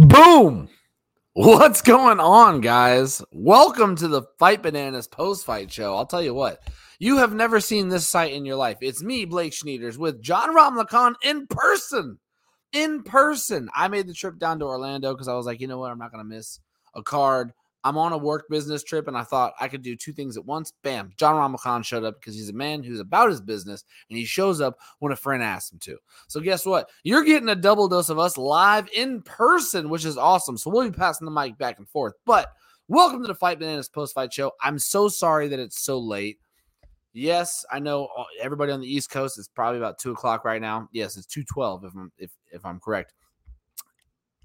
Boom! What's going on, guys? Welcome to the Fight Bananas post fight show. I'll tell you what, you have never seen this sight in your life. It's me, Blake Schnieders, with John Ramlakhan in person. In person. I made the trip down to Orlando because I was like, you know what? I'm not going to miss a card. I'm on a work business trip and I thought I could do two things at once. Bam, John Ramlakhan showed up because he's a man who's about his business and he shows up when a friend asks him to. So guess what? You're getting a double dose of us live in person, which is awesome. So we'll be passing the mic back and forth. But welcome to the Fight Bananas post fight show. I'm so sorry that it's so late. Yes, I know uh, everybody on the East Coast. It's probably about two o'clock right now. Yes, it's two twelve if I'm if if I'm correct.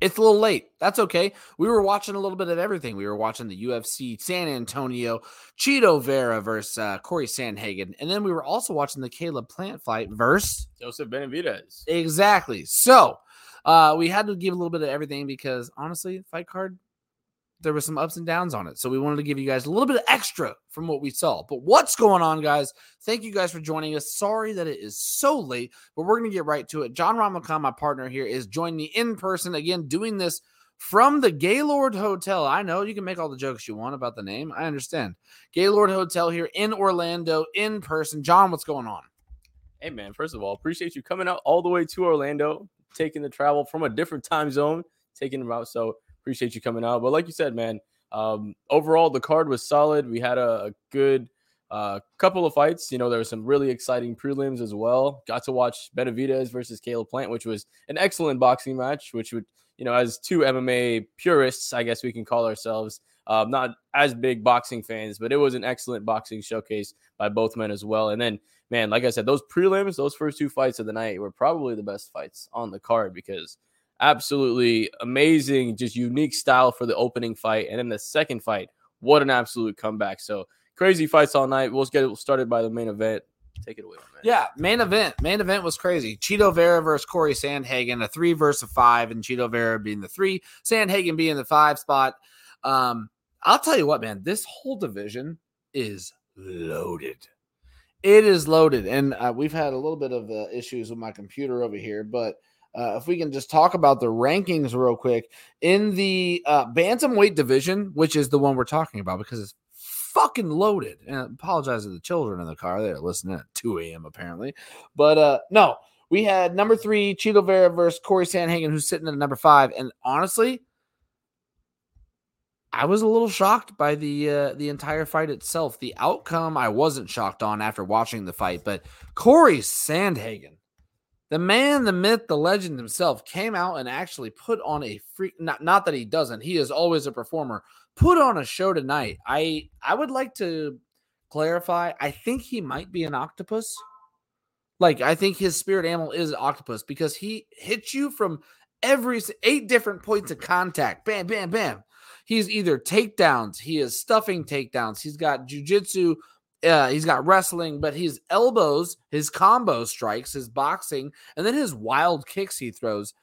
It's a little late. That's okay. We were watching a little bit of everything. We were watching the UFC San Antonio, Chito Vera versus uh, Cory Sandhagen. And then we were also watching the Caleb Plant fight versus Joseph Benavidez. Exactly. So uh, we had to give a little bit of everything because honestly, fight card there was some ups and downs on it. So we wanted to give you guys a little bit of extra from what we saw. But what's going on, guys? Thank you guys for joining us. Sorry that it is so late, but we're going to get right to it. John Ramlakhan, my partner here, is joining me in person again, doing this from the Gaylord Hotel. I know you can make all the jokes you want about the name. I understand. Gaylord Hotel here in Orlando in person. John, what's going on? Hey, man, first of all, appreciate you coming out all the way to Orlando, taking the travel from a different time zone, taking them out. So appreciate you coming out. But like you said, man, um, overall the card was solid. We had a, a good uh, couple of fights. You know, there were some really exciting prelims as well. Got to watch Benavidez versus Caleb Plant, which was an excellent boxing match. Which would, you know, as two MMA purists, I guess we can call ourselves. Um, not as big boxing fans, but it was an excellent boxing showcase by both men as well. And then, man, like I said, those prelims, those first two fights of the night were probably the best fights on the card because absolutely amazing, just unique style for the opening fight. And then the second fight, what an absolute comeback. So crazy fights all night. We'll get started by the main event. Take it away, man. Yeah, main event. Main event was crazy. Chito Vera versus Cory Sandhagen, a three versus a five, and Chito Vera being the three, Sandhagen being the five spot. Um, I'll tell you what, man, this whole division is loaded. It is loaded, and uh, we've had a little bit of uh, issues with my computer over here, but uh, if we can just talk about the rankings real quick in the uh, bantamweight division, which is the one we're talking about because it's fucking loaded. And I apologize to the children in the car; they're listening at 2 a.m. apparently. But uh, no, we had number three Chito Vera versus Cory Sandhagen, who's sitting at number five. And honestly, I was a little shocked by the uh, the entire fight itself. The outcome I wasn't shocked on after watching the fight, but Cory Sandhagen the man, the myth, the legend himself came out and actually put on a freak. Not, not that he doesn't. He is always a performer. Put on a show tonight. I I would like to clarify. I think he might be an octopus. Like I think his spirit animal is octopus because he hits you from every eight different points of contact. Bam, bam, bam. He's either takedowns. He is stuffing takedowns. He's got jujitsu uh, he's got wrestling, but his elbows, his combo strikes, his boxing, and then his wild kicks he throws.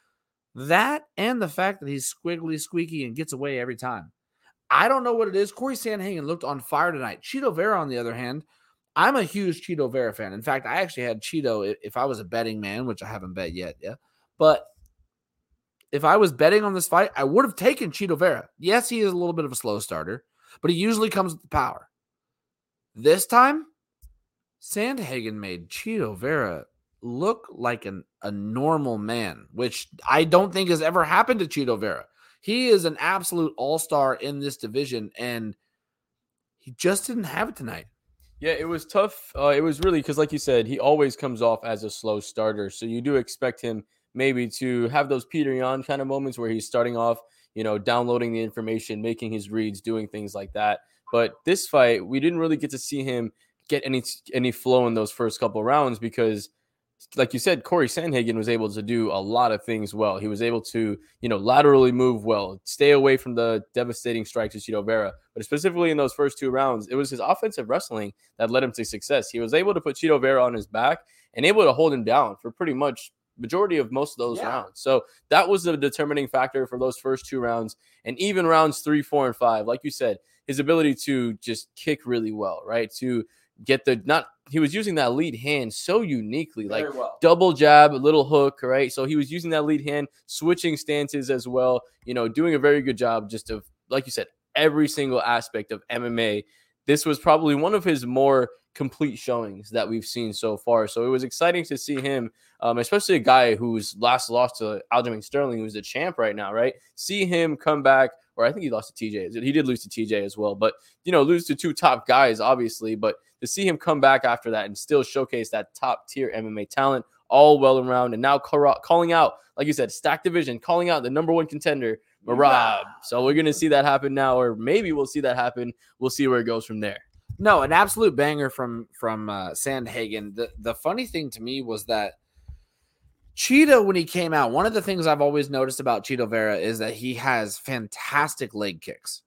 That and the fact that he's squiggly, squeaky, and gets away every time. I don't know what it is. Cory Sandhagen looked on fire tonight. Chito Vera, on the other hand, I'm a huge Chito Vera fan. In fact, I actually had Chito if I was a betting man, which I haven't bet yet. Yeah. But if I was betting on this fight, I would have taken Chito Vera. Yes, he is a little bit of a slow starter, but he usually comes with the power. This time, Sandhagen made Chito Vera look like an, a normal man, which I don't think has ever happened to Chito Vera. He is an absolute all star in this division, and he just didn't have it tonight. Yeah, it was tough. Uh, it was really because, like you said, he always comes off as a slow starter. So you do expect him maybe to have those petering on kind of moments where he's starting off, you know, downloading the information, making his reads, doing things like that. But this fight, we didn't really get to see him get any any flow in those first couple rounds because like you said, Cory Sandhagen was able to do a lot of things well. He was able to, you know, laterally move well, stay away from the devastating strikes of Chito Vera. But specifically in those first two rounds, it was his offensive wrestling that led him to success. He was able to put Chito Vera on his back and able to hold him down for pretty much majority of most of those yeah. rounds. So that was the determining factor for those first two rounds. And even rounds three, four, and five, like you said, his ability to just kick really well, right? To get the not he was using that lead hand so uniquely, like well. double jab, little hook, right? So he was using that lead hand, switching stances as well, you know, doing a very good job just of, like you said, every single aspect of MMA. This was probably one of his more complete showings that we've seen so far. So it was exciting to see him, um, especially a guy who's last lost to Aljamain Sterling, who's the champ right now, right? See him come back, or I think he lost to TJ. He did lose to TJ as well, but you know, lose to two top guys, obviously. But to see him come back after that and still showcase that top tier MMA talent, all well around, and now calling out, like you said, stack division, calling out the number one contender, Merab. So we're gonna see that happen now, or maybe we'll see that happen. We'll see where it goes from there. No, an absolute banger from from uh, Sandhagen. The the funny thing to me was that Chito, when he came out, one of the things I've always noticed about Chito Vera is that he has fantastic leg kicks.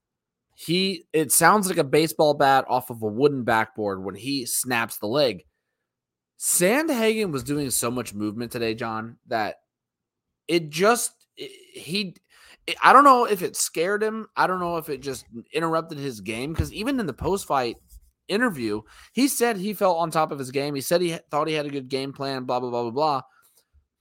He it sounds like a baseball bat off of a wooden backboard when he snaps the leg. Sandhagen was doing so much movement today, John, that it just it, he I don't know if it scared him. I don't know if it just interrupted his game because even in the post fight interview, he said he felt on top of his game. He said he thought he had a good game plan, blah, blah, blah, blah, blah.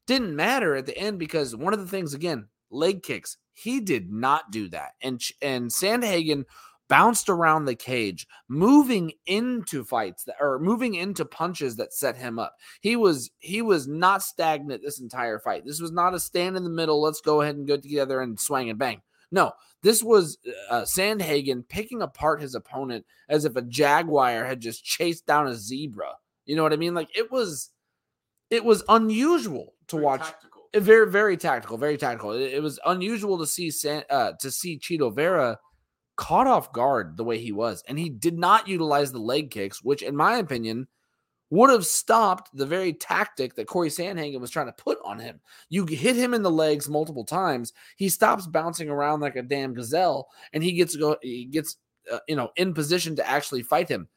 Didn't matter at the end because one of the things, again, leg kicks, he did not do that. And, and Sandhagen bounced around the cage, moving into fights that or moving into punches that set him up. He was he was not stagnant this entire fight. This was not a stand in the middle. Let's go ahead and go together and swing and bang. No, this was uh, Sandhagen picking apart his opponent as if a jaguar had just chased down a zebra. You know what I mean? Like it was, it was unusual to very watch. Tactical. Very, very tactical. Very tactical. It, it was unusual to see San, uh, to see Chito Vera caught off guard the way he was, and he did not utilize the leg kicks, which, in my opinion, would have stopped the very tactic that Cory Sandhagen was trying to put on him. You hit him in the legs multiple times, he stops bouncing around like a damn gazelle, and he gets go he gets uh, you know in position to actually fight him.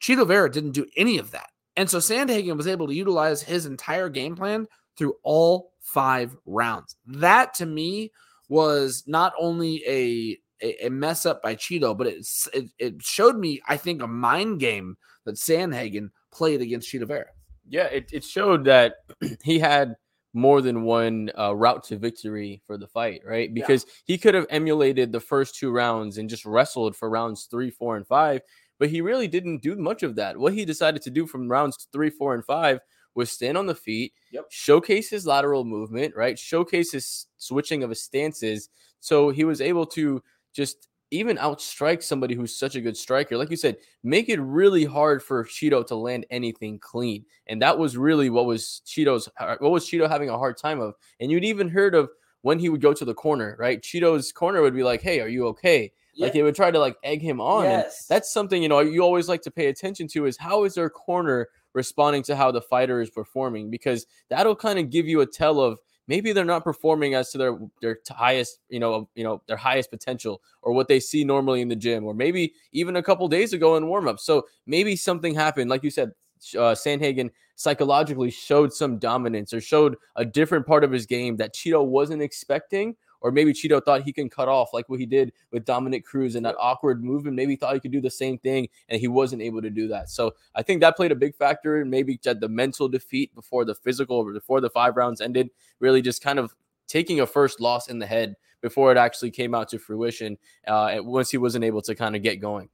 Chito Vera didn't do any of that, and so Sandhagen was able to utilize his entire game plan through all five rounds. That to me was not only a a, mess up by Chito, but it, it, it showed me, I think, a mind game that Sandhagen played against Chito Vera. Yeah, it, it showed that he had more than one uh, route to victory for the fight, right? Because yeah. he could have emulated the first two rounds and just wrestled for rounds three, four, and five, but he really didn't do much of that. What he decided to do from rounds three, four, and five was stand on the feet, yep. showcase his lateral movement, right? Showcase his switching of his stances. So he was able to just even outstrike somebody who's such a good striker. Like you said, make it really hard for Chito to land anything clean. And that was really what was Chito's uh, what was Chito having a hard time of. And you'd even heard of when he would go to the corner, right? Chito's corner would be like, "Hey, are you okay?" Yeah. Like they would try to like egg him on. Yes. That's something, you know, you always like to pay attention to is how is their corner responding to how the fighter is performing because that'll kind of give you a tell of maybe they're not performing as to their their highest you know you know their highest potential or what they see normally in the gym or maybe even a couple days ago in warm up so maybe something happened like you said uh, Sandhagen psychologically showed some dominance or showed a different part of his game that Chito wasn't expecting or maybe Chito thought he can cut off like what he did with Dominick Cruz and that awkward movement. Maybe thought he could do the same thing, and he wasn't able to do that. So I think that played a big factor in maybe the mental defeat before the physical, before the five rounds ended. Really, just kind of taking a first loss in the head before it actually came out to fruition. Uh, once he wasn't able to kind of get going.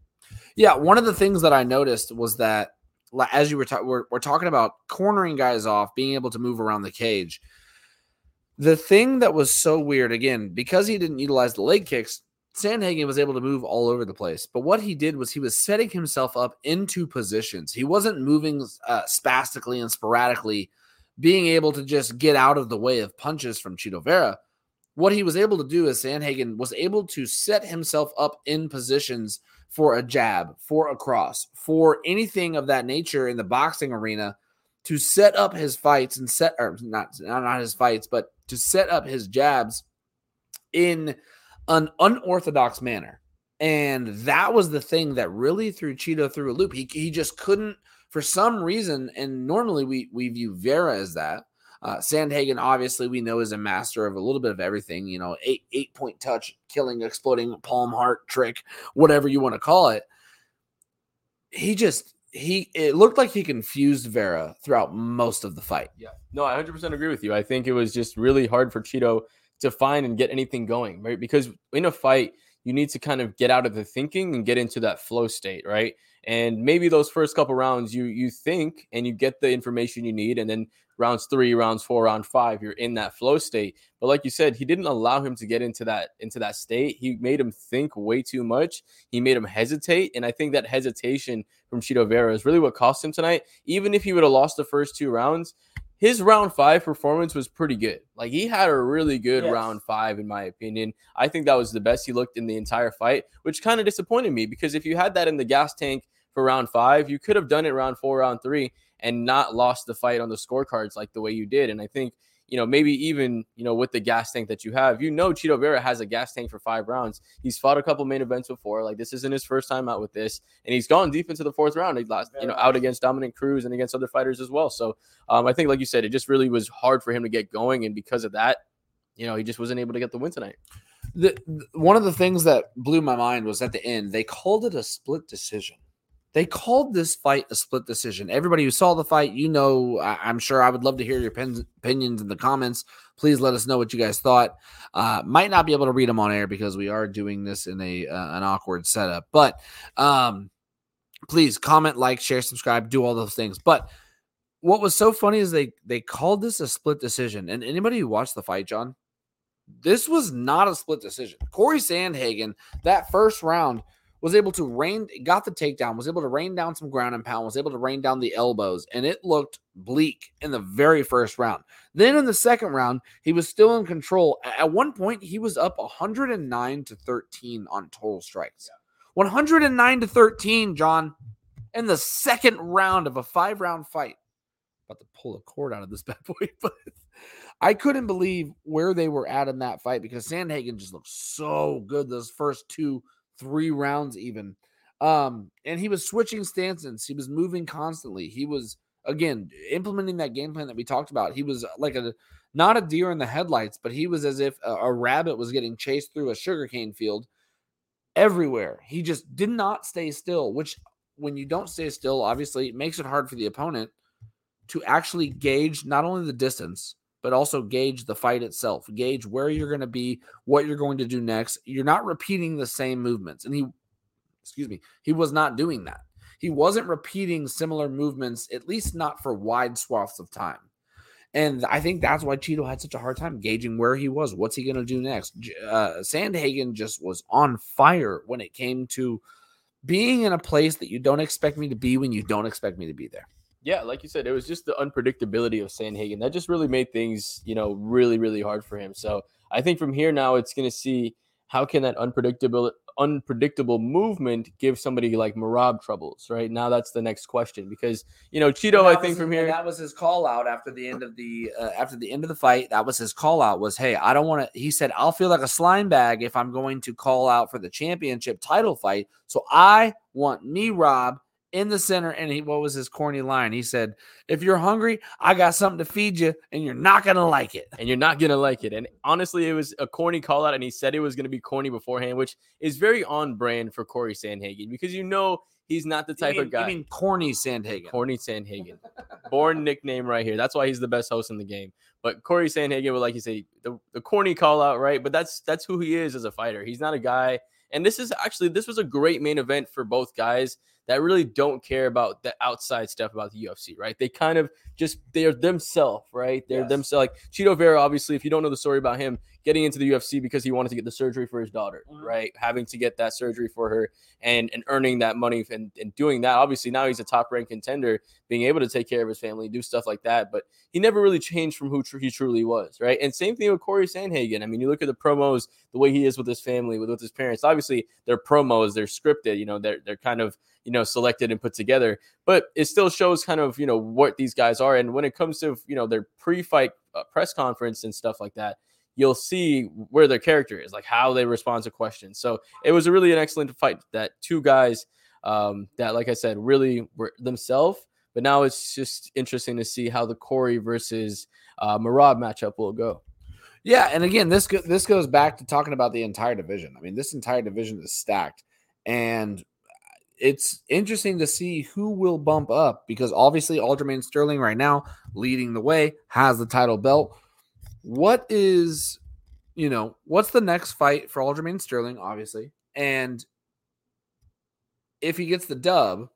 Yeah, one of the things that I noticed was that as you were, ta- we're, we're talking about cornering guys off, being able to move around the cage. The thing that was so weird, again, because he didn't utilize the leg kicks, Sandhagen was able to move all over the place. But what he did was he was setting himself up into positions. He wasn't moving uh, spastically and sporadically, being able to just get out of the way of punches from Chito Vera. What he was able to do is Sandhagen was able to set himself up in positions for a jab, for a cross, for anything of that nature in the boxing arena to set up his fights and set or not not his fights, but to set up his jabs in an unorthodox manner. And that was the thing that really threw Chito through a loop. He, he just couldn't, for some reason, and normally we, we view Vera as that. Uh, Sandhagen, obviously, we know is a master of a little bit of everything. You know, eight eight point touch, killing, exploding palm heart trick, whatever you want to call it. He just he it looked like he confused Vera throughout most of the fight. Yeah. No, I 100% agree with you. I think it was just really hard for Chito to find and get anything going, right? Because in a fight, you need to kind of get out of the thinking and get into that flow state, right? And maybe those first couple rounds you you think and you get the information you need and then rounds 3, rounds 4, round 5 you're in that flow state. But like you said, he didn't allow him to get into that into that state. He made him think way too much. He made him hesitate and I think that hesitation from Chito Vera is really what cost him tonight. Even if he would have lost the first two rounds, his round five performance was pretty good. Like he had a really good yes. round five, in my opinion. I think that was the best he looked in the entire fight, which kind of disappointed me because if you had that in the gas tank for round five, you could have done it round four, round three, and not lost the fight on the scorecards like the way you did. And I think you know, maybe even, you know, with the gas tank that you have, you know, Chito Vera has a gas tank for five rounds. He's fought a couple main events before. Like this isn't his first time out with this, and he's gone deep into the fourth round. He lost, you know, out against Dominick Cruz and against other fighters as well. So um, I think, like you said, it just really was hard for him to get going, and because of that, you know, he just wasn't able to get the win tonight. The, one of the things that blew my mind was at the end they called it a split decision. They called this fight a split decision. Everybody who saw the fight, you know, I, am sure I would love to hear your pen, opinions in the comments. Please let us know what you guys thought. Uh, might not be able to read them on air because we are doing this in a uh, an awkward setup, but um, please comment, like, share, subscribe, do all those things. But what was so funny is they they called this a split decision. And anybody who watched the fight, John, this was not a split decision. Cory Sandhagen, that first round was able to rain, got the takedown, was able to rain down some ground and pound, was able to rain down the elbows, and it looked bleak in the very first round. Then in the second round, he was still in control. At one point, he was up 109 to 13 on total strikes. 109 to 13, John, in the second round of a five round fight. About to pull a cord out of this bad boy, but I couldn't believe where they were at in that fight because Sandhagen just looked so good those first two three rounds even. Um, and he was switching stances. He was moving constantly. He was again implementing that game plan that we talked about. He was uh, like a not a deer in the headlights, but he was as if a, a rabbit was getting chased through a sugarcane field everywhere. He just did not stay still, which when you don't stay still, obviously it makes it hard for the opponent to actually gauge not only the distance, but also gauge the fight itself, gauge where you're going to be, what you're going to do next. You're not repeating the same movements. And he, excuse me, he was not doing that. He wasn't repeating similar movements, at least not for wide swaths of time. And I think that's why Chito had such a hard time gauging where he was. What's he going to do next? Uh, Sandhagen just was on fire when it came to being in a place that you don't expect me to be when you don't expect me to be there yeah, like you said, it was just the unpredictability of Sandhagen that just really made things, you know, really, really hard for him. So I think from here now, it's going to see how can that unpredictable unpredictable movement give somebody like Merab troubles, right? Now that's the next question because you know Chito, I think from here that was his call out after the end of the uh, after the end of the fight. That was his call out was, hey, I don't want to. He said, I'll feel like a slime bag if I'm going to call out for the championship title fight. So I want Merab in the center. And he, what was his corny line? He said, If you're hungry, I got something to feed you, and you're not going to like it. And you're not going to like it. And honestly, it was a corny call out, and he said it was going to be corny beforehand, which is very on brand for Cory Sandhagen because you know he's not the type mean, of guy. I mean corny Sandhagen? Corny Sandhagen. Born nickname right here. That's why he's the best host in the game. But Cory Sandhagen would like you say the, the corny call out, right? But that's that's who he is as a fighter. He's not a guy. And this is actually this was a great main event for both guys that really don't care about the outside stuff about the UFC, right? They kind of just they're themselves, right? They're yes. themselves. Like Chito Vera, obviously, if you don't know the story about him, getting into the UFC because he wanted to get the surgery for his daughter, mm-hmm. right? Having to get that surgery for her and and earning that money and, and doing that. Obviously, now he's a top ranked contender, being able to take care of his family, do stuff like that. But he never really changed from who tr- he truly was, right? And same thing with Cory Sandhagen. I mean, you look at the promos, the way he is with his family, with, with his parents. Obviously, they're promos, they're scripted, you know, they're they're kind of you know selected and put together but it still shows kind of you know what these guys are and when it comes to you know their pre-fight uh, press conference and stuff like that you'll see where their character is, like how they respond to questions. So it was a really an excellent fight that two guys um, that, like I said, really were themselves. But now it's just interesting to see how the Cory versus uh, Merab matchup will go. Yeah, and again, this go- this goes back to talking about the entire division. I mean, this entire division is stacked, and it's interesting to see who will bump up because obviously Aljamain Sterling right now leading the way has the title belt. What is, you know, what's the next fight for Aljamain Sterling? Obviously, and if he gets the dub,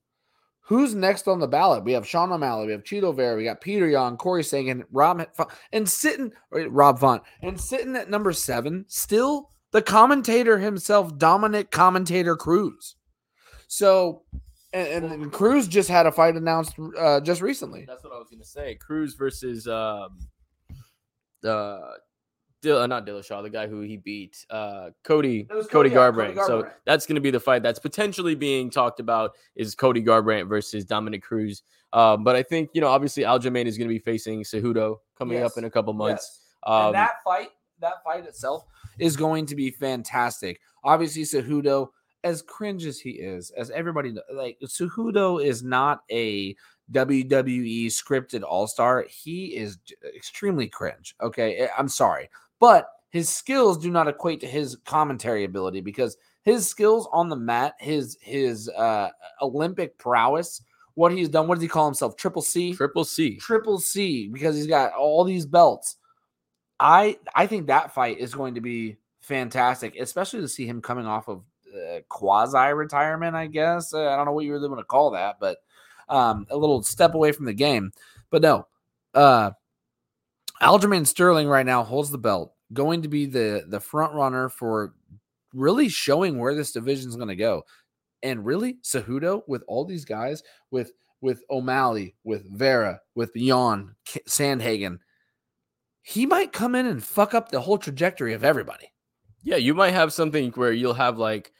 who's next on the ballot? We have Sean O'Malley, we have Chito Vera, we got Petr Yan, Cory Sandhagen, Rob, and sitting Rob Font, and sitting at number seven, still the commentator himself, Dominick Commentator Cruz. So, and, and, Cruz just had a fight announced uh, just recently. That's what I was going to say. Cruz versus um, uh, Dill, uh, not Dillashaw, the guy who he beat, uh, Cody, Cody, Cody, Garbrandt. Cody Garbrandt. So that's going to be the fight that's potentially being talked about is Cody Garbrandt versus Dominick Cruz. Um, but I think you know, obviously, Aljamain is going to be facing Cejudo coming yes. up in a couple months. Yes. Um, and that fight, that fight itself is going to be fantastic. Obviously, Cejudo, as cringe as he is, as everybody like Cejudo is not a WWE scripted all star. He is extremely cringe. Okay, eh, I'm sorry but his skills do not equate to his commentary ability because his skills on the mat, his his uh, Olympic prowess, what he's done. What does he call himself? Triple C. Triple C. Triple C because he's got all these belts. I I think that fight is going to be fantastic, especially to see him coming off of uh, quasi retirement. I guess uh, I don't know what you really want to call that, but um, a little step away from the game. But no, uh, Aljamain Sterling right now holds the belt going to be the the front runner for really showing where this division is going to go. And really, Cejudo with all these guys, with with O'Malley, with Vera, with Yan, Sandhagen, he might come in and fuck up the whole trajectory of everybody. Yeah, you might have something where you'll have like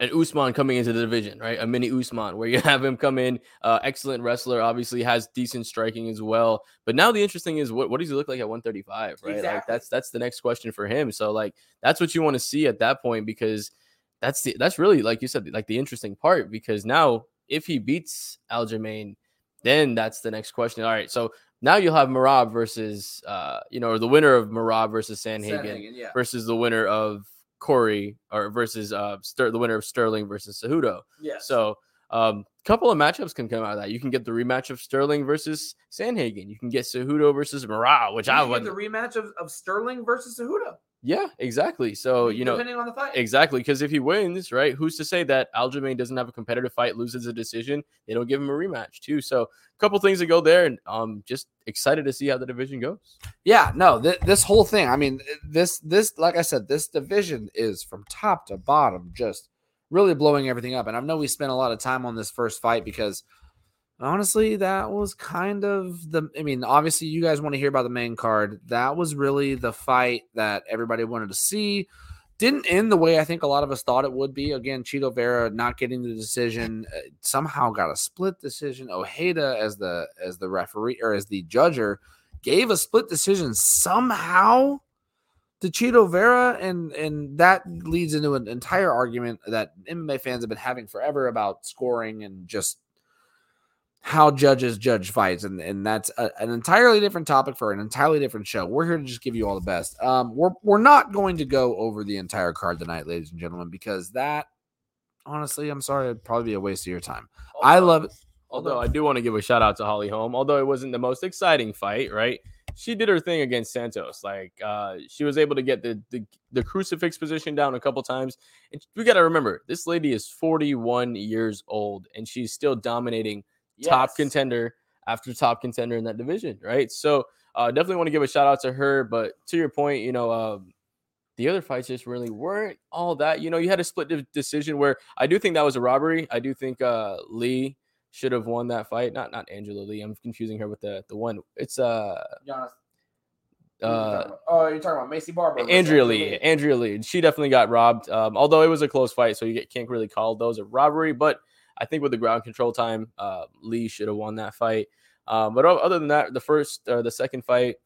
an Usman coming into the division, right? A mini Usman where you have him come in, uh, excellent wrestler, obviously has decent striking as well. But now the interesting is what, what does he look like at 135, right? Exactly. Like that's that's the next question for him. So like that's what you want to see at that point because that's the that's really like you said like the interesting part because now if he beats Aljamain, then that's the next question. All right, so now you'll have Merab versus uh you know or the winner of Merab versus Sandhagen, Sandhagen yeah. versus the winner of Cory or versus uh Ster- the winner of Sterling versus Cejudo. Yeah. So um a couple of matchups can come out of that. You can get the rematch of Sterling versus Sandhagen. You can get Cejudo versus Morale, which you I would the rematch of, of Sterling versus Cejudo. Yeah, exactly. So you know, depending on the fight, exactly. Because if he wins, right, who's to say that Aljamain doesn't have a competitive fight, loses a decision, they don't give him a rematch too. So a couple things to go there, and um, just excited to see how the division goes. Yeah, no, th- this whole thing. I mean, this this like I said, this division is from top to bottom just really blowing everything up. And I know we spent a lot of time on this first fight because honestly, that was kind of the. I mean, obviously, you guys want to hear about the main card. That was really the fight that everybody wanted to see. Didn't end the way I think a lot of us thought it would be. Again, Chito Vera not getting the decision, uh, somehow got a split decision. Ojeda as the as the referee or as the judger gave a split decision somehow to Chito Vera, and and that leads into an entire argument that MMA fans have been having forever about scoring and just how judges judge fights, and and that's a, an entirely different topic for an entirely different show. We're here to just give you all the best. Um, we're we're not going to go over the entire card tonight, ladies and gentlemen, because that honestly, I'm sorry, it'd probably be a waste of your time. Although, I love it. Although I do want to give a shout out to Holly Holm, although it wasn't the most exciting fight, right? She did her thing against Santos. Like uh, she was able to get the, the the crucifix position down a couple times. And we got to remember, this lady is 41 years old and she's still dominating yes. top contender after top contender in that division, right? So uh, definitely want to give a shout out to her. But to your point, you know, um, the other fights just really weren't all that. You know, you had a split decision where I do think that was a robbery. I do think uh, Lee should have won that fight. Not not Angela Lee. I'm confusing her with the the one. It's uh. Uh, oh, you're talking about Maycee Barber. Andrea Lee. Andrea Lee. She definitely got robbed. Um, although it was a close fight, so you get, can't really call those a robbery. But I think with the ground control time, uh, Lee should have won that fight. Um, but other than that, the first or the second fight,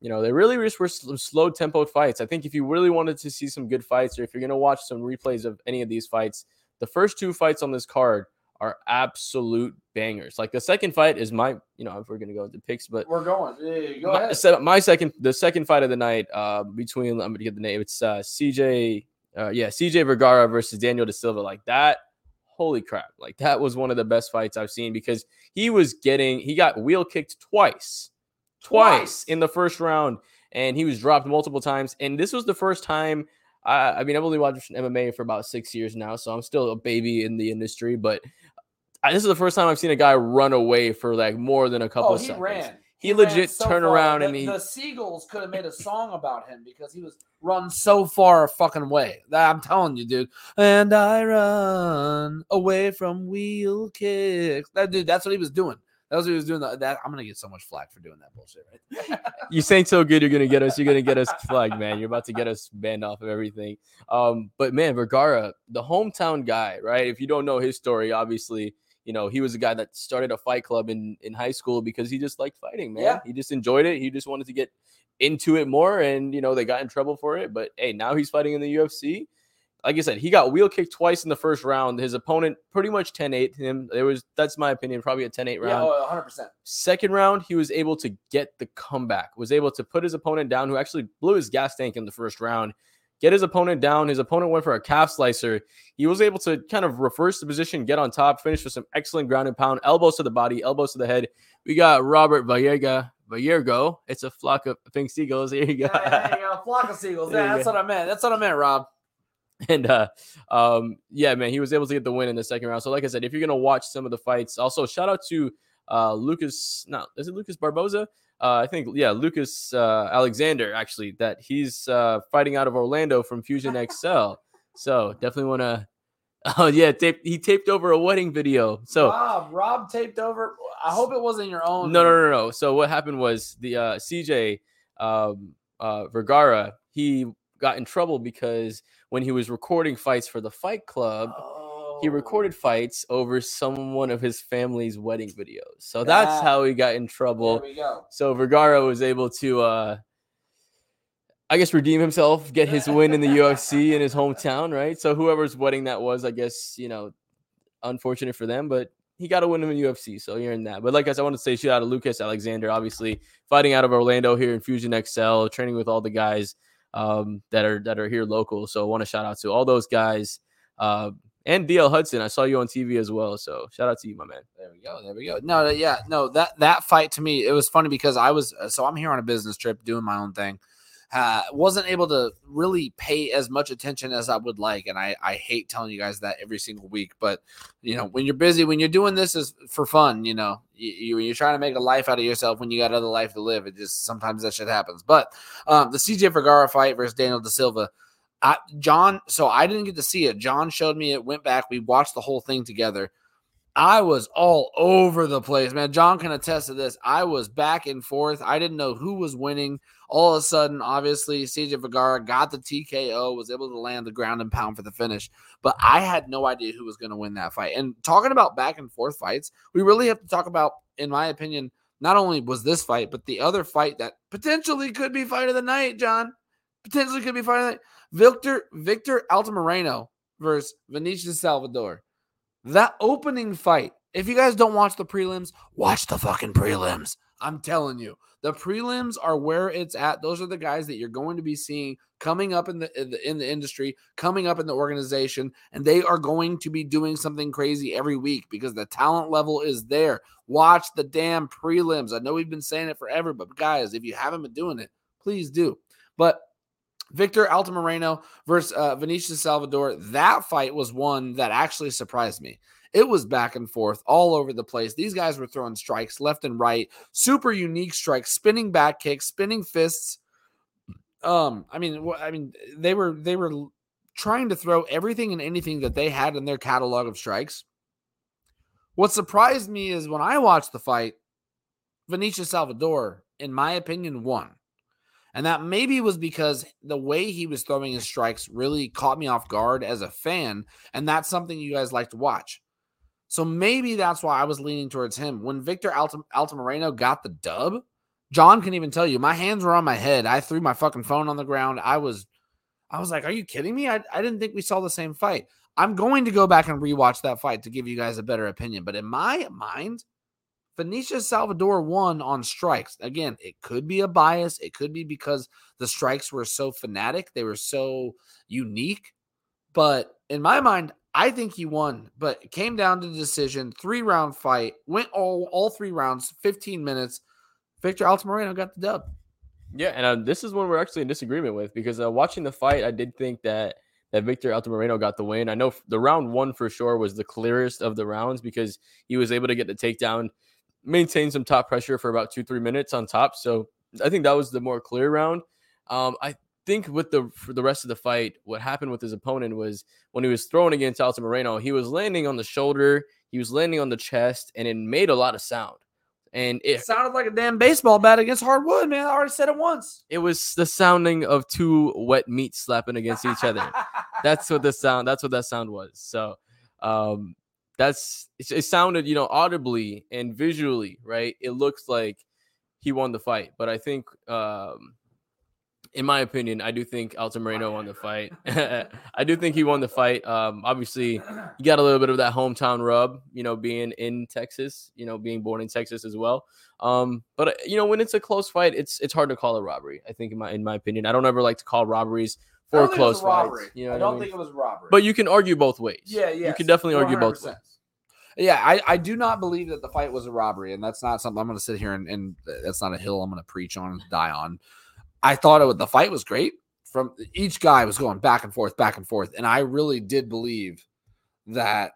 you know, they really just were some slow tempo fights. I think if you really wanted to see some good fights, or if you're going to watch some replays of any of these fights, the first two fights on this card are absolute bangers. Like the second fight is my, you know, if we're gonna go into picks, but we're going. Go my, ahead. My second, the second fight of the night, uh, between I'm gonna get the name. It's uh, CJ, uh, yeah, CJ Vergara versus Daniel Da Silva. Like that holy crap, like that was one of the best fights I've seen because he was getting, he got wheel kicked twice, twice, twice. in the first round, and he was dropped multiple times. And this was the first time. I, I mean, I've only watched MMA for about six years now, so I'm still a baby in the industry. But I, this is the first time I've seen a guy run away for like more than a couple oh, of he seconds. Ran. He, he legit so turned far. around the, and he. The Seagulls could have made a song about him because he was run so far a fucking way. That I'm telling you, dude. And I run away from wheel kicks. That dude, that's what he was doing. That was what he was doing. That I'm gonna get so much flack for doing that bullshit, right? you saying so good, you're gonna get us. You're gonna get us flagged, man. You're about to get us banned off of everything. Um, but man, Vergara, the hometown guy, right? If you don't know his story, obviously you know, he was a guy that started a fight club in in high school because he just liked fighting, man. Yeah. He just enjoyed it. He just wanted to get into it more, and you know, they got in trouble for it. But hey, now he's fighting in the UFC. Like I said, he got wheel kicked twice in the first round. His opponent pretty much 10-8 him. There was that's my opinion, probably a 10-8 round. Yeah, 100%. Second round, he was able to get the comeback. Was able to put his opponent down who actually blew his gas tank in the first round get his opponent down. His opponent went for a calf slicer. He was able to kind of reverse the position, get on top, finish with some excellent ground and pound, elbows to the body, elbows to the head. We got Robert Vallega. Vallergo. It's a flock of pink seagulls. Here you go. Yeah, there you go. Flock of seagulls. Yeah, that's go. what I meant. That's what I meant, Rob. And uh, um, yeah, man, he was able to get the win in the second round. So, like I said, if you're gonna watch some of the fights, also shout out to uh, Lucas. No, is it Lucas Barboza? Uh, I think, yeah, Lucas uh, Alexander, actually, that he's uh, fighting out of Orlando from Fusion X-Cel. So definitely want to. Oh yeah, tape, he taped over a wedding video. So Rob, Rob taped over. I hope it wasn't your own. No, no, no, no. So what happened was the uh, CJ um, uh, Vergara he got in trouble because when he was recording fights for the Fight Club. Oh he recorded fights over someone of his family's wedding videos. So that's how he got in trouble. There we go. So Vergara was able to uh I guess redeem himself, get his win in the UFC in his hometown, right? So whoever's wedding that was, I guess, you know, unfortunate for them, but he got a win in the UFC, so you're in that. But like I said, I want to say shout out to Lucas Alexander, obviously fighting out of Orlando here in Fusion X-Cel, training with all the guys um, that are that are here local. So I want to shout out to all those guys. Uh, and DL Hudson. I saw you on TV as well. So shout out to you, my man. There we go. There we go. No, yeah, no, that that fight to me, it was funny because I was uh, so I'm here on a business trip doing my own thing. Uh, wasn't able to really pay as much attention as I would like, and I I hate telling you guys that every single week. But you know, when you're busy, when you're doing this is for fun, you know, you, you are trying to make a life out of yourself when you got other life to live. It just sometimes that shit happens. But um, the CJ Vergara fight versus Daniel Da Silva I, John, so I didn't get to see it. John showed me it, went back. We watched the whole thing together. I was all over the place, man. John can attest to this. I was back and forth. I didn't know who was winning. All of a sudden, obviously, CJ Vergara got the TKO, was able to land the ground and pound for the finish. But I had no idea who was going to win that fight. And talking about back and forth fights, we really have to talk about, in my opinion, not only was this fight, but the other fight that potentially could be fight of the night, John. Potentially could be fight of the night. Victor Victor Altamirano versus Vinicius Salvador. That opening fight. If you guys don't watch the prelims, watch the fucking prelims. I'm telling you, the prelims are where it's at. Those are the guys that you're going to be seeing coming up in the, in the in the industry, coming up in the organization, and they are going to be doing something crazy every week because the talent level is there. Watch the damn prelims. I know we've been saying it forever, but guys, if you haven't been doing it, please do. But Victor Altamirano versus uh, Salvador. That fight was one that actually surprised me. It was back and forth all over the place. These guys were throwing strikes left and right, super unique strikes, spinning back kicks, spinning fists. Um, I mean, I mean, they were they were trying to throw everything and anything that they had in their catalog of strikes. What surprised me is when I watched the fight, Vinicius Salvador, in my opinion, won. And that maybe was because the way he was throwing his strikes really caught me off guard as a fan. And that's something you guys like to watch. So maybe that's why I was leaning towards him. When Victor Altam- Altamirano got the dub, John can even tell you, my hands were on my head. I threw my fucking phone on the ground. I was, I was like, are you kidding me? I, I didn't think we saw the same fight. I'm going to go back and rewatch that fight to give you guys a better opinion. But in my mind, Vinicius Salvador won on strikes. Again, it could be a bias. It could be because the strikes were so fanatic, they were so unique. But in my mind, I think he won, but it came down to the decision, three round fight, went all all three rounds, 15 minutes. Victor Altamirano got the dub. Yeah, and uh, this is one we're actually in disagreement with because uh, watching the fight, I did think that that Victor Altamirano got the win. I know the round one for sure was the clearest of the rounds because he was able to get the takedown, maintain some top pressure for about two three minutes on top. So I think that was the more clear round. Um, I think with the for the rest of the fight, what happened with his opponent was when he was throwing against Altamirano, he was landing on the shoulder, he was landing on the chest, and it made a lot of sound. And it, It sounded like a damn baseball bat against hardwood, man. I already said it once. it was the sounding of two wet meat slapping against each other. that's what the sound. That's what that sound was. So, um, that's it, sounded, you know, audibly and visually, right? It looks like he won the fight, but I think, um, in my opinion, I do think Altamirano won the fight. I do think he won the fight. Um, obviously, he got a little bit of that hometown rub, you know, being in Texas, you know, being born in Texas as well. Um, but uh, you know, when it's a close fight, it's it's hard to call a robbery. I think, in my in my opinion, I don't ever like to call robberies I think close robbery. fights. You know, I don't mean? think it was robbery. but you can argue both ways. yeah, yeah, you can definitely argue both ways. Yeah, I, I do not believe that the fight was a robbery, and that's not something I'm going to sit here and, and that's not a hill I'm going to preach on and die on. I thought it, the fight was great. From each guy was going back and forth, back and forth, and I really did believe that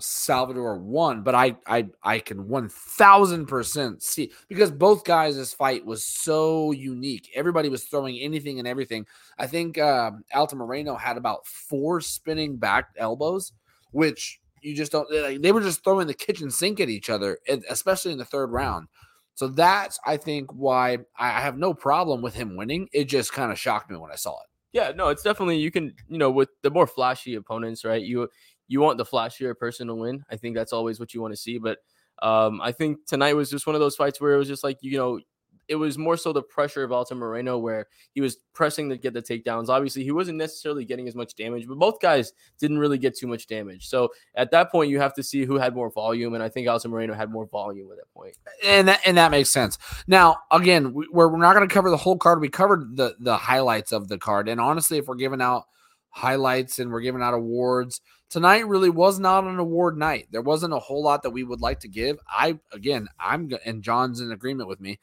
Salvador won. But I I I can one thousand percent see because both guys' this fight was so unique. Everybody was throwing anything and everything. I think um, Altamirano had about four spinning back elbows, which you just don't. Like, they were just throwing the kitchen sink at each other, especially in the third round. So that's I think why I have no problem with him winning. It just kind of shocked me when I saw it. Yeah, no, it's definitely you can, you know, with the more flashy opponents, right? You you want the flashier person to win. I think that's always what you want to see. But um, I think tonight was just one of those fights where it was just like, you know, it was more so the pressure of Altamirano where he was pressing to get the takedowns. Obviously, he wasn't necessarily getting as much damage, but both guys didn't really get too much damage. So at that point, you have to see who had more volume, and I think Altamirano had more volume at that point. and that and that makes sense. Now, again, we, we're, we're not going to cover the whole card. We covered the the highlights of the card, and honestly, if we're giving out highlights and we're giving out awards tonight, really was not an award night. There wasn't a whole lot that we would like to give. I again, I'm and John's in agreement with me.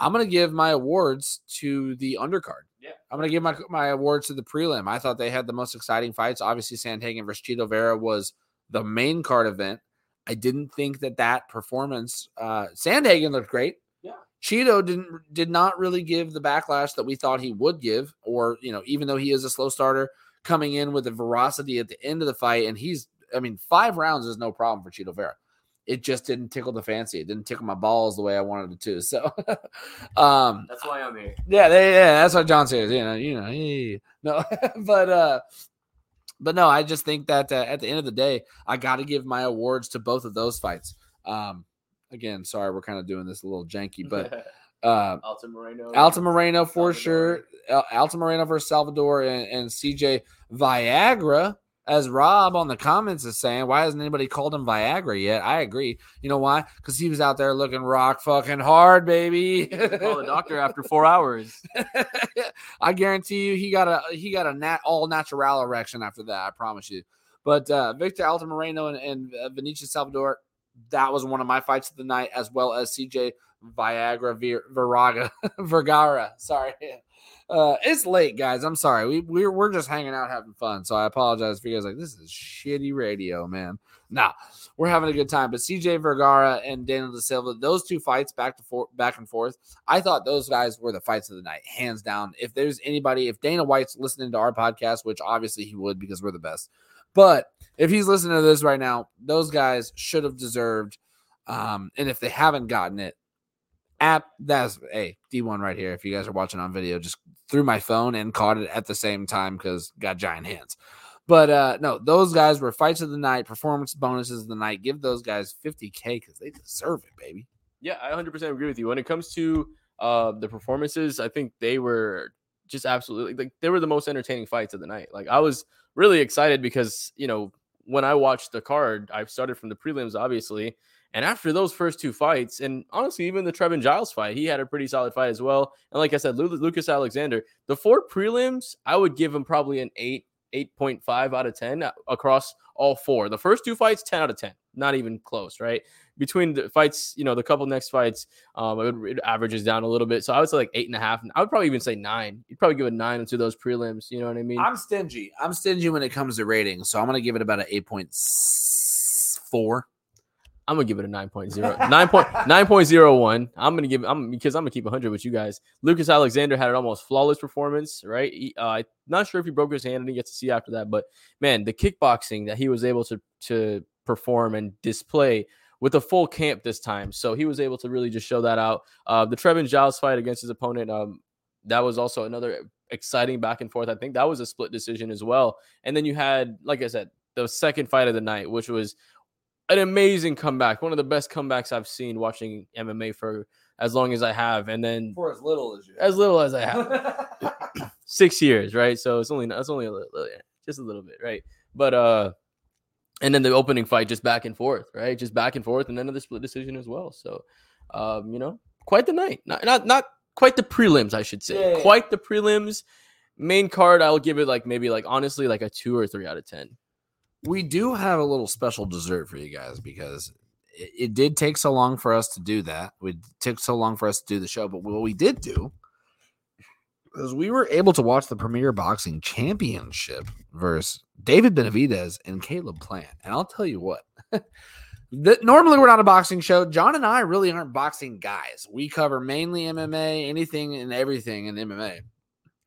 I'm going to give my awards to the undercard. Yeah. I'm going to give my my awards to the prelim. I thought they had the most exciting fights. Obviously, Sandhagen versus Chito Vera was the main card event. I didn't think that that performance. Uh, Sandhagen looked great. Yeah. Chito didn't did not really give the backlash that we thought he would give, or you know, even though he is a slow starter, coming in with the veracity at the end of the fight, and he's, I mean, five rounds is no problem for Chito Vera. It just didn't tickle the fancy. It didn't tickle my balls the way I wanted it to. So, um, That's why I'm here. yeah, they, yeah, that's what John says. You know, you know, hey, no, but uh, but no, I just think that uh, at the end of the day, I got to give my awards to both of those fights. Um, again, sorry, we're kind of doing this a little janky, but uh, Altamirano. Alta Moreno for Salvador. sure, Al- Altamirano versus Salvador and, and CJ Viagra. As Rob on the comments is saying, why hasn't anybody called him Viagra yet? I agree. You know why? Because he was out there looking rock fucking hard, baby. Call the doctor after four hours. I guarantee you, he got a he got a nat all natural erection after that. I promise you. But uh, Victor Altamirano and, and uh, Vinicius Salvador, that was one of my fights of the night, as well as CJ Viagra Vir- Viraga Vergara. Sorry, uh, it's late, guys. I'm sorry. We we're we're just hanging out having fun. So I apologize for you guys. Like this is shitty radio, man. Nah, we're having a good time. But CJ Vergara and Daniel Da Silva, those two fights back to for, back and forth. I thought those guys were the fights of the night, hands down. If there's anybody, if Dana White's listening to our podcast, which obviously he would because we're the best, but if he's listening to this right now, those guys should have deserved. Um, and if they haven't gotten it, app that's a D1 right here. If you guys are watching on video, just threw my phone and caught it at the same time because got giant hands. But uh no, those guys were fights of the night, performance bonuses of the night. Give those guys 50k because they deserve it, baby. Yeah, I 100% agree with you. When it comes to uh, the performances, I think they were just absolutely like they were the most entertaining fights of the night. Like I was really excited because you know when I watched the card, I started from the prelims, obviously, and after those first two fights, and honestly, even the Trevin Giles fight, he had a pretty solid fight as well. And like I said, Lu- Lucas Alexander, the four prelims, I would give him probably an eight 8.5 out of 10 across all four. The first two fights, 10 out of 10. Not even close, right? Between the fights, you know, the couple next fights, um, it, it averages down a little bit. So I would say like eight and a half. I would probably even say nine. You'd probably give it nine into those prelims. You know what I mean? I'm stingy. I'm stingy when it comes to ratings, so I'm gonna give it about an eight point four. I'm gonna give it a 9.0, 9 point, 9.01. I'm gonna give I'm because I'm gonna keep 100 with you guys. Lucas Alexander had an almost flawless performance, right? He, uh, not sure if he broke his hand and he gets to see after that, but man, the kickboxing that he was able to to perform and display with a full camp this time, so he was able to really just show that out. Uh, the Trevin Giles fight against his opponent, um, that was also another exciting back and forth. I think that was a split decision as well. And then you had, like I said, the second fight of the night, which was an amazing comeback, one of the best comebacks I've seen watching MMA for as long as I have, and then For as little as you. as little as I have, six years, right? So it's only it's only a little, just a little bit, right? But uh, and then the opening fight, just back and forth, right? Just back and forth, and then the split decision as well. So, um, you know, quite the night, not not not quite the prelims, I should say, Yeah, yeah. quite the prelims. Main card, I'll give it like maybe like honestly like a two or three out of ten. We do have a little special dessert for you guys because it, it did take so long for us to do that. It took so long for us to do the show, but what we did do is we were able to watch the Premier Boxing Championship versus David Benavidez and Caleb Plant. And I'll tell you what. normally we're not a boxing show. John and I really aren't boxing guys. We cover mainly MMA, anything and everything in MMA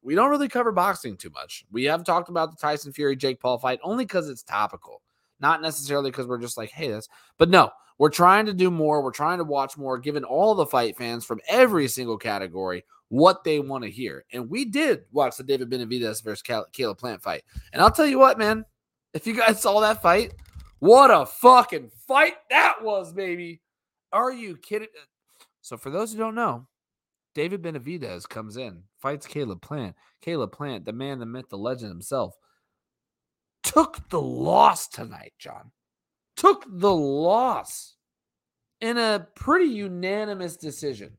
we don't really cover boxing too much. We have talked about the Tyson Fury Jake Paul fight only because it's topical, not necessarily because we're just like, hey, that's. But no, we're trying to do more. We're trying to watch more, giving all the fight fans from every single category what they want to hear. And we did watch the David Benavidez versus Cal- Caleb Plant fight. And I'll tell you what, man, if you guys saw that fight, what a fucking fight that was, baby. Are you kidding? Uh, so, for those who don't know, David Benavidez comes in, fights Caleb Plant. Caleb Plant, the man, the myth, the legend himself, took the loss tonight, John. Took the loss in a pretty unanimous decision.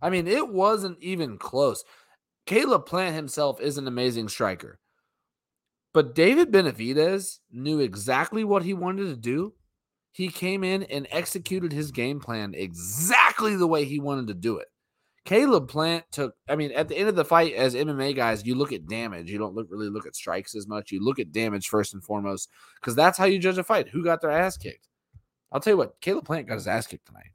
I mean, it wasn't even close. Caleb Plant himself is an amazing striker. But David Benavidez knew exactly what he wanted to do. He came in and executed his game plan exactly the way he wanted to do it. Caleb Plant took, I mean, at the end of the fight, as MMA guys, you look at damage. You don't look really look at strikes as much. You look at damage first and foremost, because that's how you judge a fight. Who got their ass kicked? I'll tell you what, Caleb Plant got his ass kicked tonight.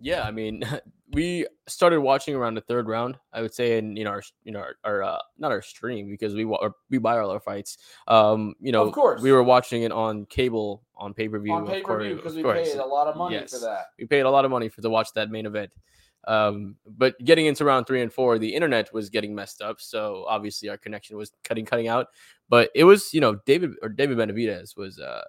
Yeah, I mean, we started watching around the third round. I would say, in you know, our you know, our, our uh, not our stream because we wa- we buy all our fights. Um, you know, Of course. we were watching it on cable on pay per view. On pay per view because we paid a lot of money for that. we paid a lot of money for to watch that main event. Um, but getting into round three and four, the internet was getting messed up, so obviously our connection was cutting cutting out. But it was, you know, David or David Benavidez was uh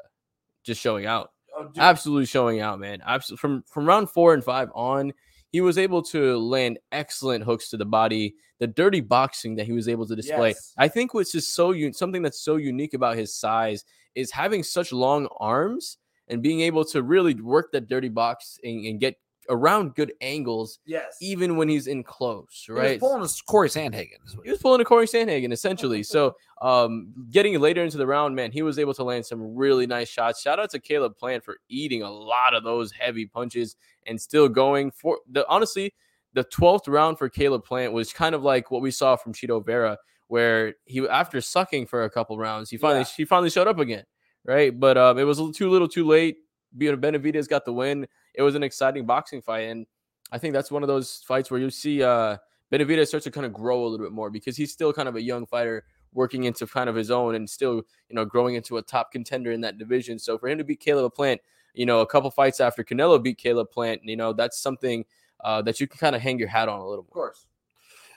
just showing out, Oh, absolutely showing out, man. Absolutely from from round four and five on, he was able to land excellent hooks to the body. The dirty boxing that he was able to display, Yes. I think, what's just so un- something that's so unique about his size is having such long arms and being able to really work that dirty box and, and get around good angles, yes. even when he's in close, right? He was pulling a Cory Sandhagen. He was pulling a Cory Sandhagen essentially. So, um, getting later into the round, man, he was able to land some really nice shots. Shout out to Caleb Plant for eating a lot of those heavy punches and still going for the honestly, the 12th round for Caleb Plant was kind of like what we saw from Chito Vera, where he after sucking for a couple rounds, he finally Yeah. he finally showed up again, right? But um, it was a little too little, too late. Benavidez got the win. It was an exciting boxing fight, and I think that's one of those fights where you see uh Benavidez starts to kind of grow a little bit more because he's still kind of a young fighter working into kind of his own and still, you know, growing into a top contender in that division. So for him to beat Caleb Plant, you know, a couple fights after Canelo beat Caleb Plant, you know, that's something uh, that you can kind of hang your hat on a little bit. Of more. course.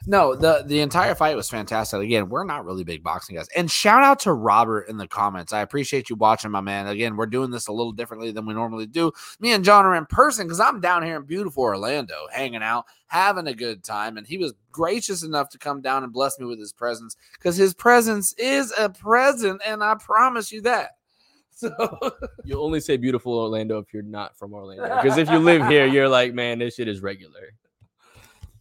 No, the the entire fight was fantastic. Again, we're not really big boxing guys. And shout out to Robert in the comments. I appreciate you watching, my man. Again, we're doing this a little differently than we normally do. Me and John are in person because I'm down here in beautiful Orlando, hanging out, having a good time. And he was gracious enough to come down and bless me with his presence because his presence is a present, and I promise you that. So You'll only say beautiful Orlando if you're not from Orlando. Because if you live here, you're like, man, this shit is regular.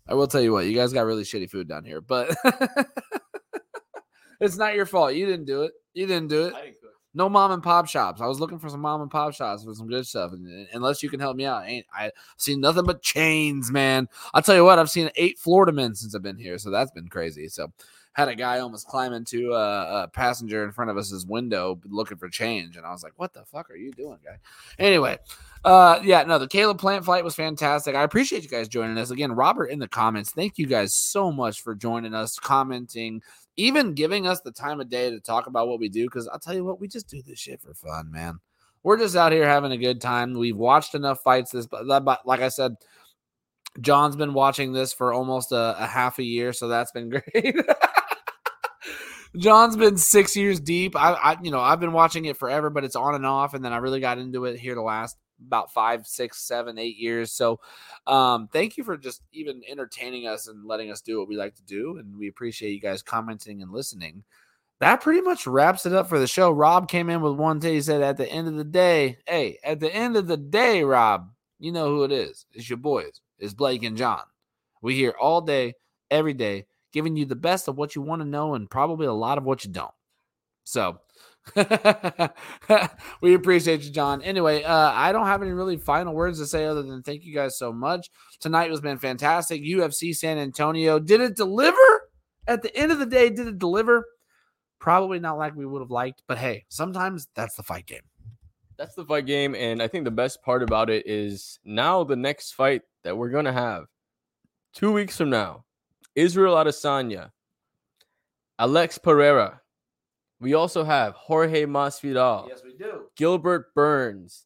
I will tell you what, you guys got really shitty food down here, but it's not your fault. You didn't do it. You didn't do it. I didn't. No mom and pop shops. I was looking for some mom and pop shops for some good stuff. And unless you can help me out, ain't I seen nothing but chains, man. I'll tell you what, I've seen eight Florida men since I've been here, so that's been crazy. So had a guy almost climb into a, a passenger in front of us's window looking for change, and I was like, "What the fuck are you doing, guy?" Anyway, uh, yeah, no, the Caleb Plant flight was fantastic. I appreciate you guys joining us again. Robert in the comments, thank you guys so much for joining us, commenting, even giving us the time of day to talk about what we do. Because I'll tell you what, we just do this shit for fun, man. We're just out here having a good time. We've watched enough fights. This, but like I said, John's been watching this for almost a, a half a year, so that's been great. John's been six years deep. I, I, you know, I've been watching it forever, but it's on and off. And then I really got into it here the last about five, six, seven, eight years. So, um, thank you for just even entertaining us and letting us do what we like to do. And we appreciate you guys commenting and listening. That pretty much wraps it up for the show. Rob came in with one day. He said, "At the end of the day, hey, at the end of the day, Rob, you know who it is. It's your boys. It's Blake and John. We here all day, every day." Giving you the best of what you want to know and probably a lot of what you don't. So we appreciate you, John. Anyway, uh, I don't have any really final words to say other than thank you guys so much. Tonight has been fantastic. UFC San Antonio. Did it deliver? At the end of the day, did it deliver? Probably not like we would have liked, but hey, sometimes that's the fight game. That's the fight game. And I think the best part about it is now the next fight that we're going to have two weeks from now Israel Adesanya, Alex Pereira. We also have Jorge Masvidal. Yes, we do. Gilbert Burns.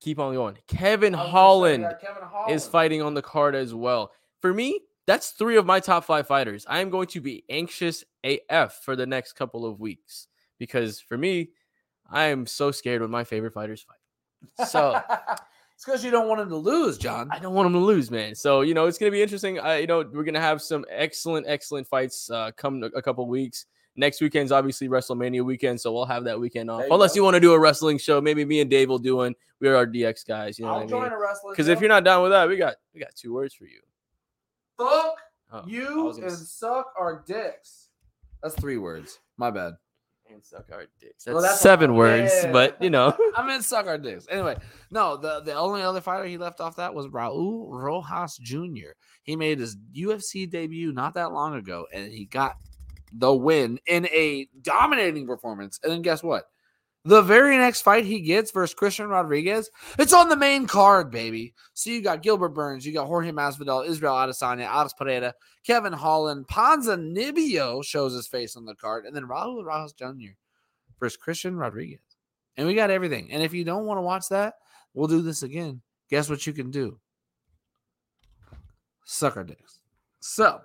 Keep on going. Kevin Holland, Kevin Holland is fighting on the card as well. For me, that's three of my top five fighters. I am going to be anxious AF for the next couple of weeks because for me, I am so scared when my favorite fighters fight. So It's because you don't want him to lose, John. I don't want him to lose, man. So you know it's gonna be interesting. Uh, you know we're gonna have some excellent, excellent fights uh, come a couple weeks. Next weekend's obviously WrestleMania weekend, so we'll have that weekend off. You Unless go. you want to do a wrestling show, maybe me and Dave will do one. We are our DX guys. You know I'll what I mean? Because if you're not down with that, we got we got two words for you. Fuck oh, you and suck our dicks. That's three words. My bad and suck our dicks. That's, well, that's seven words, yeah. but you know. I meant suck our dicks. Anyway, no, the, the only other fighter he left off that was Raul Rojas Jr. He made his UFC debut not that long ago, and he got the win in a dominating performance. And then guess what? The very next fight he gets versus Christian Rodriguez, it's on the main card, baby. So you got Gilbert Burns, you got Jorge Masvidal, Israel Adesanya, Alex Pereira, Kevin Holland, Ponzinibbio shows his face on the card, and then Raul Rojas Jr. versus Christian Rodriguez. And we got everything. And if you don't want to watch that, we'll do this again. Guess what you can do? Suck our dicks. So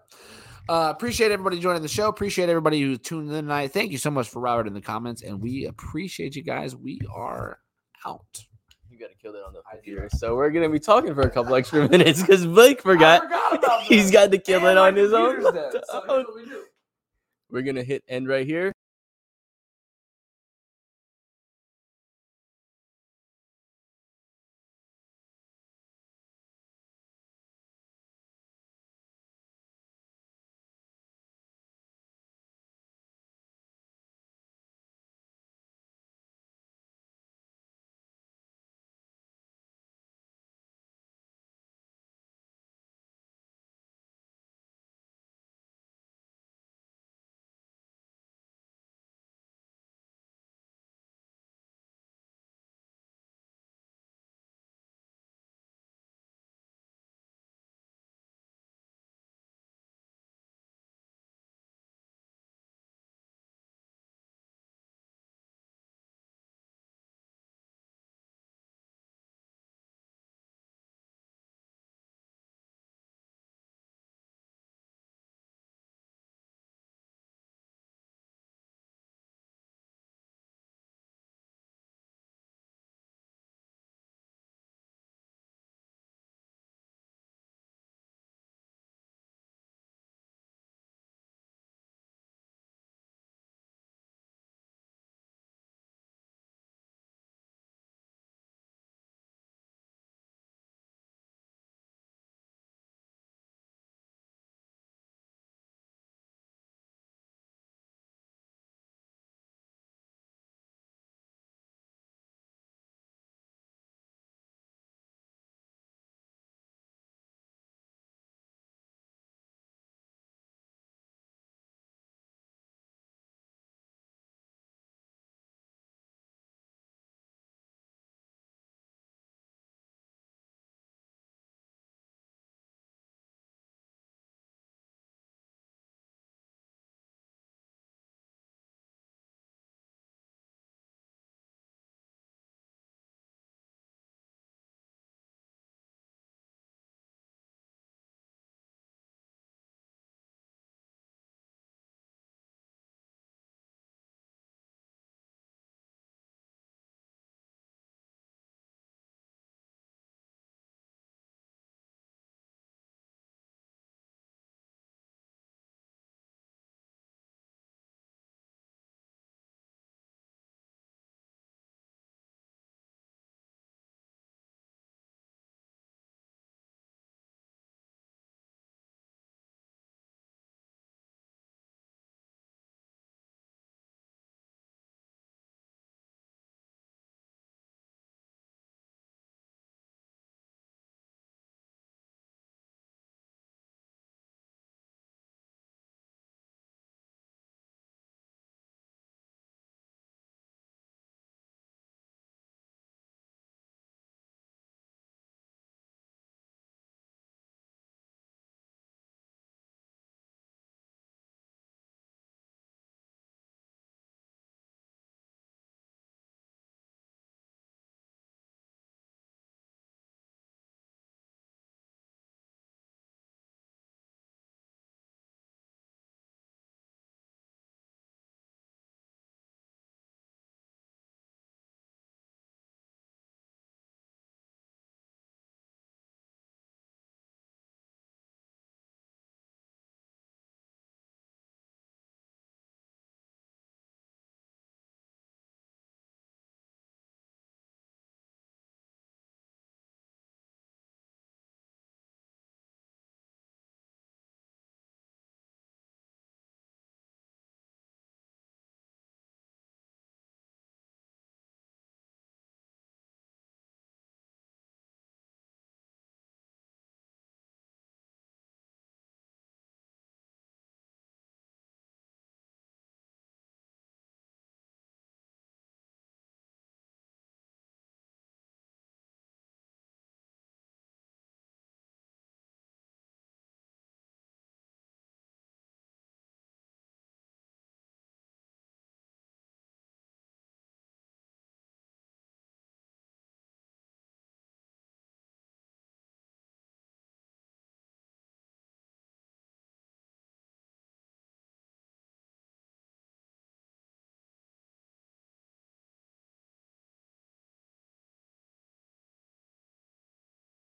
uh, appreciate everybody joining the show. Appreciate everybody who tuned in tonight. Thank you so much for Robert in the comments, and we appreciate you guys. We are out. You got to kill that on the computer. So we're gonna be talking for a couple extra minutes because Blake forgot, forgot he's got to kill it on his own. so we we're gonna hit end right here.